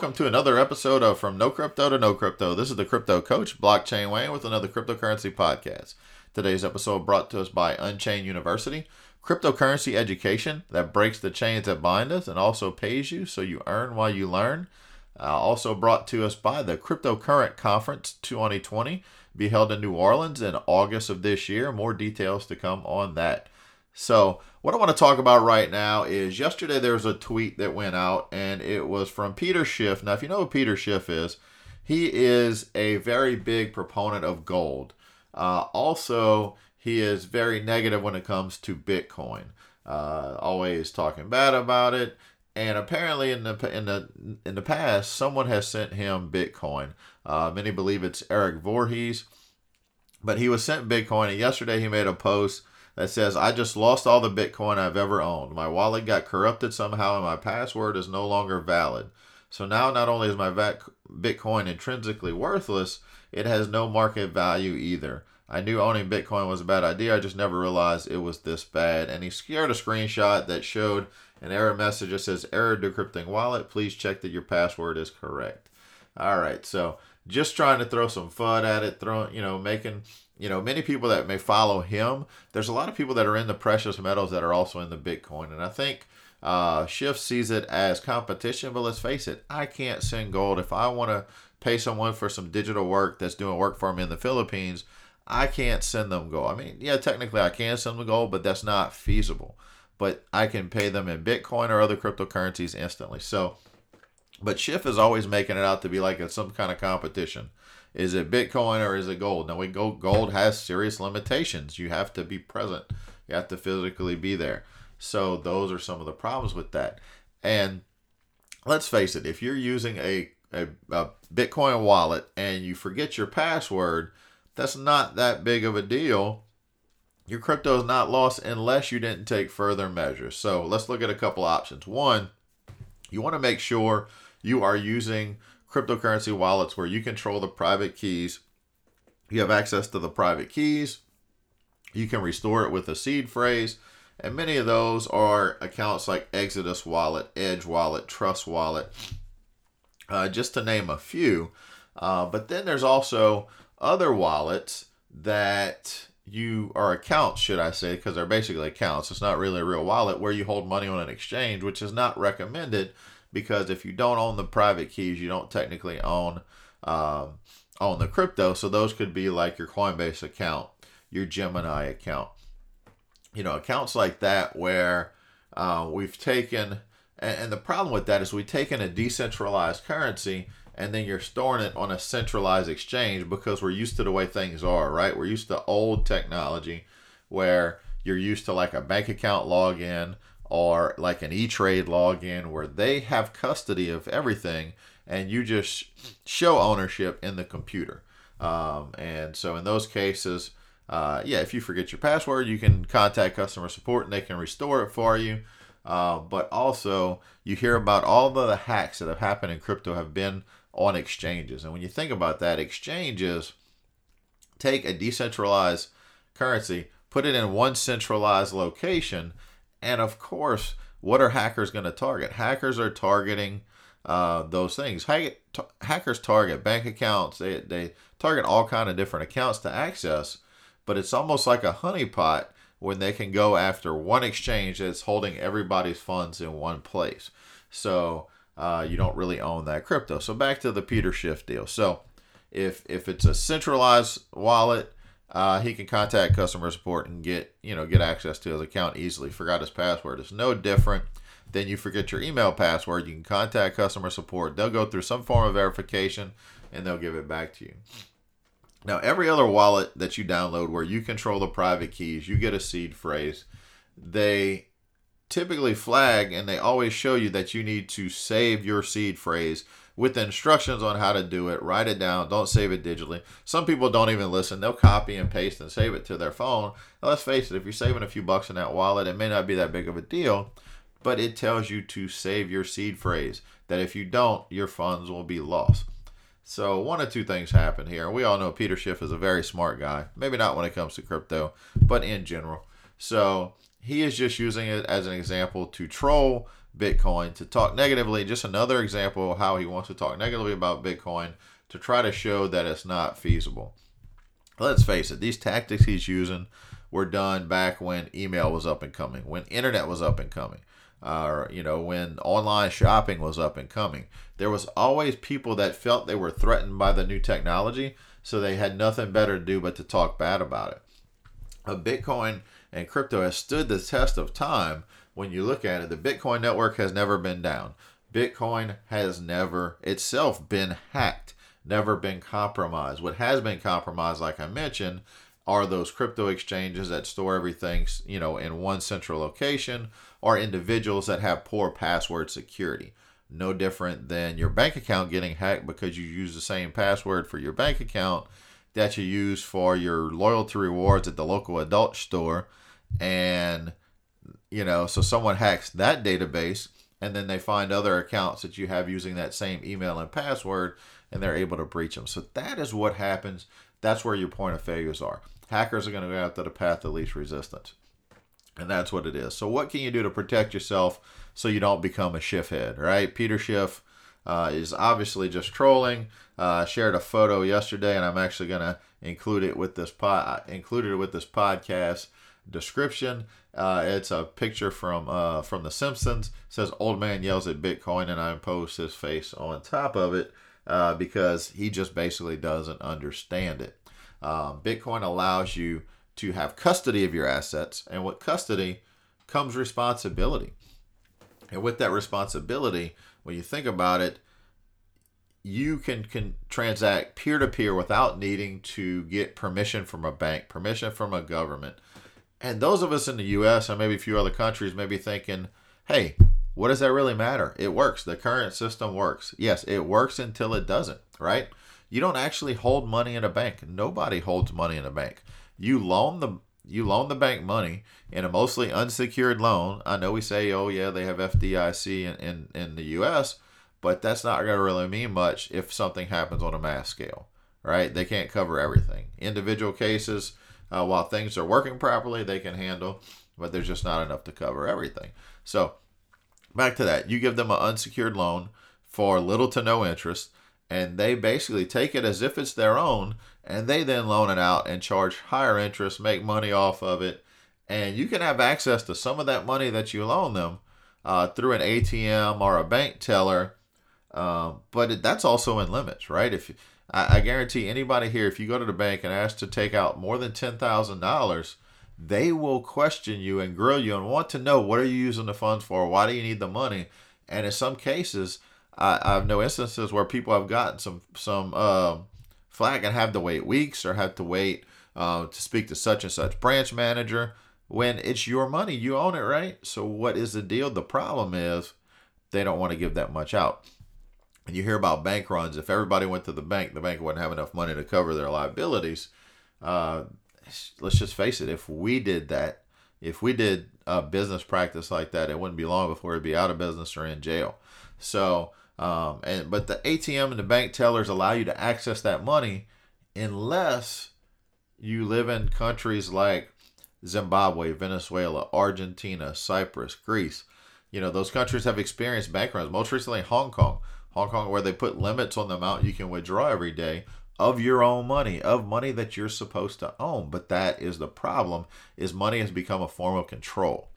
Welcome to another episode of From No Crypto to No Crypto. This is the Crypto Coach, Blockchain Wayne, with another cryptocurrency podcast. Today's episode brought to us by Unchained University, cryptocurrency education that breaks the chains that bind us and also pays you so you earn while you learn. Uh, also brought to us by the Cryptocurrent Conference 2020, be held in New Orleans in August of this year. More details to come on that. So, what I want to talk about right now is yesterday there was a tweet that went out, and it was from Peter Schiff. Now, if you know who Peter Schiff is, he is a very big proponent of gold. Uh, also, he is very negative when it comes to Bitcoin, uh, always talking bad about it. And apparently, in the in the in the past, someone has sent him Bitcoin. Uh, many believe it's Eric Voorhees, but he was sent Bitcoin. And yesterday, he made a post that says, I just lost all the Bitcoin I've ever owned. My wallet got corrupted somehow and my password is no longer valid. So now not only is my Bitcoin intrinsically worthless, it has no market value either. I knew owning Bitcoin was a bad idea. I just never realized it was this bad. And he shared a screenshot that showed an error message that says error decrypting wallet. Please check that your password is correct. All right. So just trying to throw some fun at it, throwing, you know, making you know, many people that may follow him, there's a lot of people that are in the precious metals that are also in the Bitcoin. And I think uh, Schiff sees it as competition, but let's face it, I can't send gold. If I want to pay someone for some digital work that's doing work for me in the Philippines, I can't send them gold. I mean, yeah, technically I can send them gold, but that's not feasible. But I can pay them in Bitcoin or other cryptocurrencies instantly. So, but Schiff is always making it out to be like it's some kind of competition. Is it Bitcoin or is it gold? Now we go gold has serious limitations. You have to be present. You have to physically be there. So those are some of the problems with that. And let's face it, if you're using a, a, a Bitcoin wallet and you forget your password, that's not that big of a deal. Your crypto is not lost unless you didn't take further measures. So let's look at a couple options. One, you want to make sure you are using cryptocurrency wallets where you control the private keys. You have access to the private keys. You can restore it with a seed phrase. And many of those are accounts like Exodus Wallet, Edge Wallet, Trust Wallet, uh, just to name a few. Uh, but then there's also other wallets that you are accounts, should I say, because they're basically accounts. It's not really a real wallet where you hold money on an exchange, which is not recommended because if you don't own the private keys, you don't technically own um, own the crypto. So those could be like your Coinbase account, your Gemini account, you know, accounts like that where uh, we've taken, and, and the problem with that is we've taken a decentralized currency and then you're storing it on a centralized exchange because we're used to the way things are, right? We're used to old technology where you're used to like a bank account login or like an E-Trade login where they have custody of everything and you just show ownership in the computer. Um, and so in those cases, uh, yeah, if you forget your password, you can contact customer support and they can restore it for you. Uh, but also, you hear about all the hacks that have happened in crypto have been on exchanges. And when you think about that, exchanges take a decentralized currency, put it in one centralized location, and of course, what are hackers going to target? Hackers are targeting uh, those things. T- hackers target bank accounts. They, they target all kind of different accounts to access. But it's almost like a honeypot when they can go after one exchange that's holding everybody's funds in one place. So uh, you don't really own that crypto. So back to the Peter Schiff deal. So if if it's a centralized wallet uh, he can contact customer support and get you know get access to his account easily. Forgot his password. It's no different than you forget your email password. You can contact customer support. They'll go through some form of verification and they'll give it back to you. Now, every other wallet that you download where you control the private keys, you get a seed phrase. They typically flag and they always show you that you need to save your seed phrase with instructions on how to do it. Write it down. Don't save it digitally. Some people don't even listen. They'll copy and paste and save it to their phone. Now, let's face it, if you're saving a few bucks in that wallet, it may not be that big of a deal, but it tells you to save your seed phrase. That if you don't, your funds will be lost. So one of two things happen here. We all know Peter Schiff is a very smart guy. Maybe not when it comes to crypto, but in general. So he is just using it as an example to troll Bitcoin, to talk negatively. Just another example of how he wants to talk negatively about Bitcoin to try to show that it's not feasible. Let's face it, these tactics he's using were done back when email was up and coming, when internet was up and coming, or uh, you know, when online shopping was up and coming. There was always people that felt they were threatened by the new technology, so they had nothing better to do but to talk bad about it. A Bitcoin and crypto has stood the test of time when you look at it. The Bitcoin network has never been down. Bitcoin has never itself been hacked, never been compromised. What has been compromised, like I mentioned, are those crypto exchanges that store everything, you know, in one central location, or individuals that have poor password security. No different than your bank account getting hacked because you use the same password for your bank account that you use for your loyalty rewards at the local adult store and you know so someone hacks that database and then they find other accounts that you have using that same email and password and they're able to breach them so that is what happens. That's where your point of failures are. Hackers are going to go after the path of least resistance. And that's what it is. So what can you do to protect yourself so you don't become a Schiff head right? Peter Schiff uh, is obviously just trolling. Uh, shared a photo yesterday and i'm actually going to include it with this pod included it with this podcast description. Uh, it's a picture from uh, from The Simpsons. It says old man yells at Bitcoin, and I impose his face on top of it uh, because he just basically doesn't understand it. Um, Bitcoin allows you to have custody of your assets, and with custody comes responsibility. And with that responsibility, when you think about it, you can, can transact peer to peer without needing to get permission from a bank, permission from a government. And those of us in the US and maybe a few other countries may be thinking, hey, what does that really matter? It works. The current system works. Yes, it works until it doesn't, right? You don't actually hold money in a bank. Nobody holds money in a bank. You loan the you loan the bank money in a mostly unsecured loan. I know we say, oh yeah, they have FDIC in, in, in the US, but that's not going to really mean much if something happens on a mass scale, right? They can't cover everything. Individual cases, uh, while things are working properly, they can handle, but there's just not enough to cover everything. So, back to that, you give them an unsecured loan for little to no interest, and they basically take it as if it's their own, and they then loan it out and charge higher interest, make money off of it, and you can have access to some of that money that you loan them uh, through an ATM or a bank teller. Uh, but that's also in limits, right? If I, I guarantee anybody here, if you go to the bank and ask to take out more than ten thousand dollars, they will question you and grill you and want to know what are you using the funds for? Why do you need the money? And in some cases, I, I have no instances where people have gotten some some uh, flag and have to wait weeks or have to wait uh, to speak to such and such branch manager when it's your money, you own it, right? So what is the deal? The problem is they don't want to give that much out and you hear about bank runs. If everybody went to the bank, the bank wouldn't have enough money to cover their liabilities. Uh, let's just face it. If we did that, if we did a business practice like that, it wouldn't be long before it'd be out of business or in jail. So, um, and but the ATM and the bank tellers allow you to access that money unless you live in countries like Zimbabwe, Venezuela, Argentina, Cyprus, Greece. You know, those countries have experienced bank runs. Most recently, Hong Kong. Hong Kong, where they put limits on the amount you can withdraw every day of your own money, of money that you're supposed to own. But that is the problem: is money has become a form of control,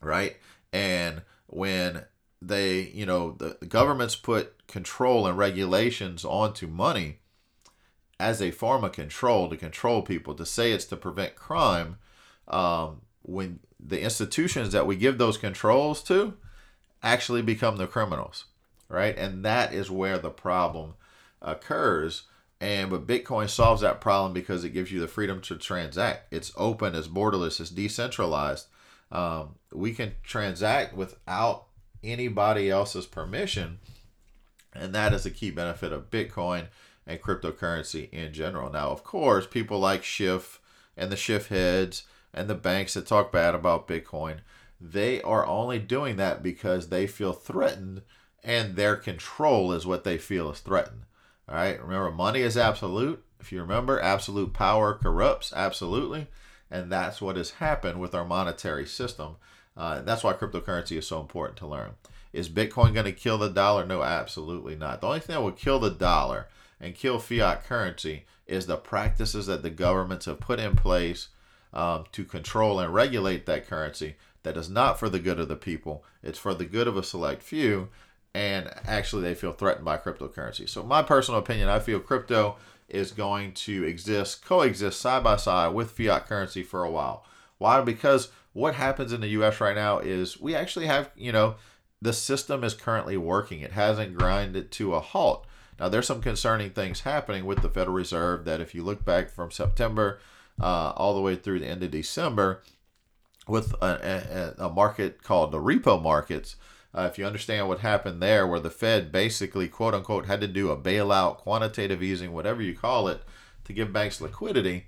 right? And when they, you know, the, governments put control and regulations onto money as a form of control to control people, to say it's to prevent crime. Um, when the institutions that we give those controls to actually become the criminals right? And that is where the problem occurs. And but Bitcoin solves that problem because it gives you the freedom to transact. It's open, it's borderless, it's decentralized. Um, we can transact without anybody else's permission, and that is a key benefit of Bitcoin and cryptocurrency in general. Now, of course, people like Schiff and the Schiff heads and the banks that talk bad about Bitcoin, they are only doing that because they feel threatened and their control is what they feel is threatened. All right, remember, money is absolute. If you remember, absolute power corrupts absolutely. And that's what has happened with our monetary system. Uh, that's why cryptocurrency is so important to learn. Is Bitcoin going to kill the dollar? No, absolutely not. The only thing that will kill the dollar and kill fiat currency is the practices that the governments have put in place um, to control and regulate that currency that is not for the good of the people. It's for the good of a select few. And actually, they feel threatened by cryptocurrency. So, my personal opinion, I feel crypto is going to exist, coexist side by side with fiat currency for a while. Why? Because what happens in the US right now is we actually have, you know, the system is currently working. It hasn't grinded to a halt. Now, there's some concerning things happening with the Federal Reserve that if you look back from September uh, all the way through the end of December, with a, a, a market called the repo markets, uh, if you understand what happened there, where the Fed basically, quote unquote, had to do a bailout, quantitative easing, whatever you call it, to give banks liquidity,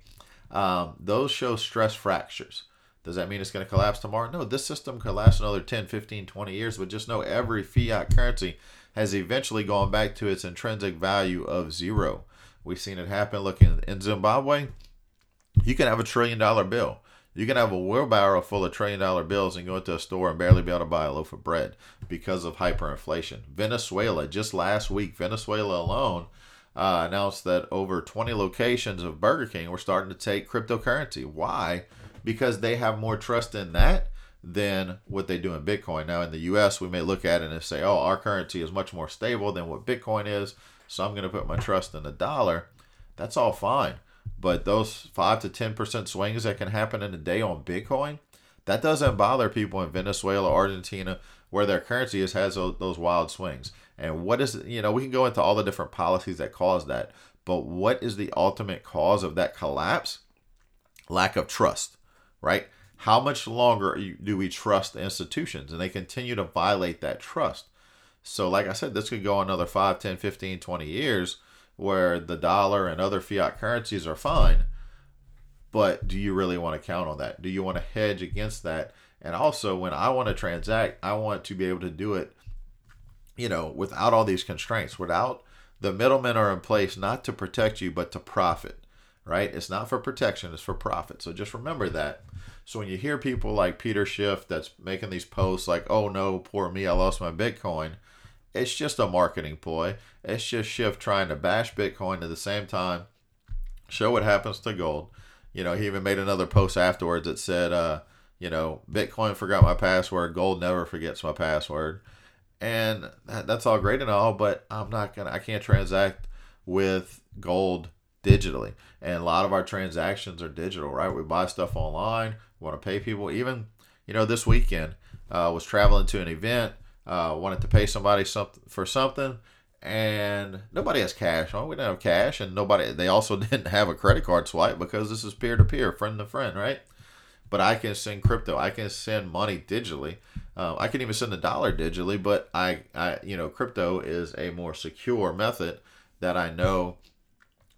um, those show stress fractures. Does that mean it's going to collapse tomorrow? No, this system could last another 10, 15, 20 years, but just know every fiat currency has eventually gone back to its intrinsic value of zero. We've seen it happen. Look, in, in Zimbabwe, you can have a trillion dollar bill. You can have a wheelbarrow full of trillion dollar bills and go into a store and barely be able to buy a loaf of bread because of hyperinflation. Venezuela, just last week, Venezuela alone uh, announced that over 20 locations of Burger King were starting to take cryptocurrency. Why? because they have more trust in that than what they do in Bitcoin. Now, in the US, we may look at it and say, oh, our currency is much more stable than what Bitcoin is, so I'm going to put my trust in the dollar. That's all fine. But those 5 to 10% swings that can happen in a day on Bitcoin, that doesn't bother people in Venezuela, Argentina, where their currency is has those wild swings. And what is, you know, we can go into all the different policies that cause that, but what is the ultimate cause of that collapse? Lack of trust right? How much longer do we trust institutions? And they continue to violate that trust. So, like I said, this could go another 5, 10, 15, 20 years where the dollar and other fiat currencies are fine. But do you really want to count on that? Do you want to hedge against that? And also, when I want to transact, I want to be able to do it, you know, without all these constraints, without the middlemen are in place not to protect you, but to profit, right? It's not for protection, it's for profit. So just remember that. So when you hear people like Peter Schiff that's making these posts like, "Oh no, poor me, I lost my Bitcoin," it's just a marketing ploy. It's just Schiff trying to bash Bitcoin at the same time, show what happens to gold. You know, he even made another post afterwards that said, uh, you know, Bitcoin forgot my password, gold never forgets my password. And that's all great and all, but I'm not gonna I can't transact with gold digitally. And a lot of our transactions are digital, right? We buy stuff online, want to pay people. Even, you know, this weekend, uh, was traveling to an event, uh, wanted to pay somebody something for something, and nobody has cash. Oh, we didn't have cash, and nobody. They also didn't have a credit card swipe because this is peer to peer, friend to friend, right? But I can send crypto. I can send money digitally. Uh, I can even send a dollar digitally. But I, I, you know, crypto is a more secure method that I know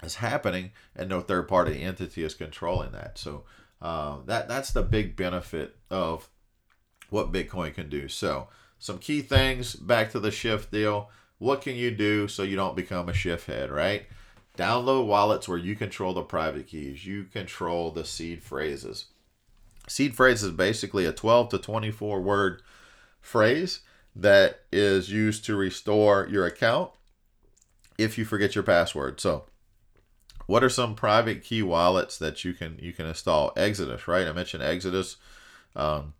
is happening, and no third party entity is controlling that. So uh, that that's the big benefit of what Bitcoin can do. So some key things back to the Schiff deal. What can you do so you don't become a Schiff head, right? Download wallets where you control the private keys. You control the seed phrases. Seed phrase is basically a 12 to 24 word phrase that is used to restore your account if you forget your password. So what are some private key wallets that you can you can install? Exodus, right? I mentioned Exodus, um,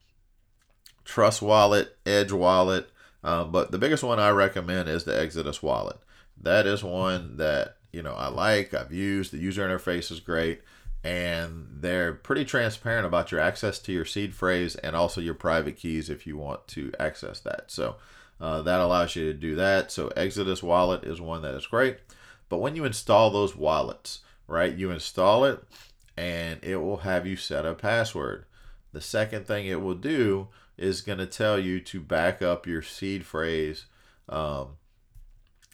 Trust Wallet, Edge Wallet, uh, but the biggest one I recommend is the Exodus wallet. That is one that you know I like. I've used. The user interface is great, and they're pretty transparent about your access to your seed phrase and also your private keys if you want to access that. So uh, that allows you to do that. So Exodus wallet is one that is great. But when you install those wallets, right, you install it and it will have you set a password. The second thing it will do is going to tell you to back up your seed phrase. Um,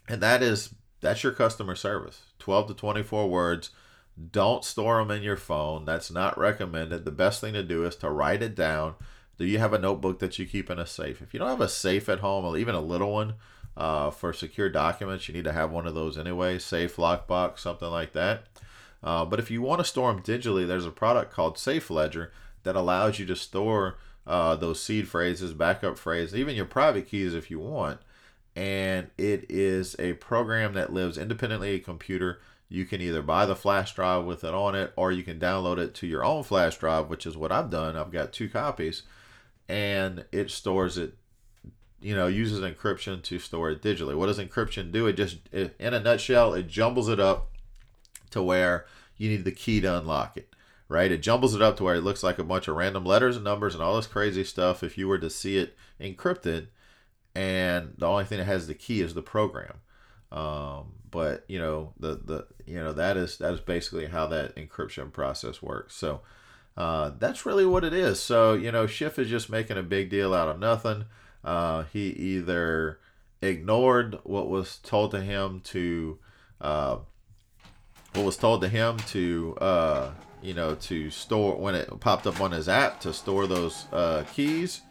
and that is that's your customer service. 12 to 24 words. Don't store them in your phone. That's not recommended. The best thing to do is to write it down. Do you have a notebook that you keep in a safe? If you don't have a safe at home or even a little one uh, for secure documents, you need to have one of those anyway, safe lockbox, something like that. Uh, but if you want to store them digitally, there's a product called Safe Ledger that allows you to store uh, those seed phrases, backup phrases, even your private keys if you want. And it is a program that lives independently of a computer. You can either buy the flash drive with it on it, or you can download it to your own flash drive, which is what I've done. I've got two copies, and it stores it. You know, uses encryption to store it digitally. What does encryption do? It just, it, in a nutshell, it jumbles it up to where you need the key to unlock it right? It jumbles it up to where it looks like a bunch of random letters and numbers and all this crazy stuff if you were to see it encrypted. And the only thing that has the key is the program. Um, but you know the the you know that is that is basically how that encryption process works. So uh, that's really what it is. So you know Schiff is just making a big deal out of nothing. Uh, he either ignored what was told to him to uh, what was told to him to uh, you know, to store when it popped up on his app to store those uh, keys,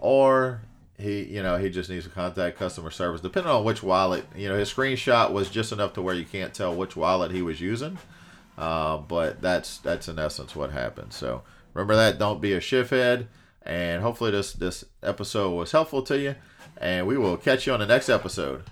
or he, you know, he just needs to contact customer service, depending on which wallet. You know, his screenshot was just enough to where you can't tell which wallet he was using, uh, but that's that's in essence what happened. So remember that. Don't be a shithead, and hopefully this this episode was helpful to you, and we will catch you on the next episode.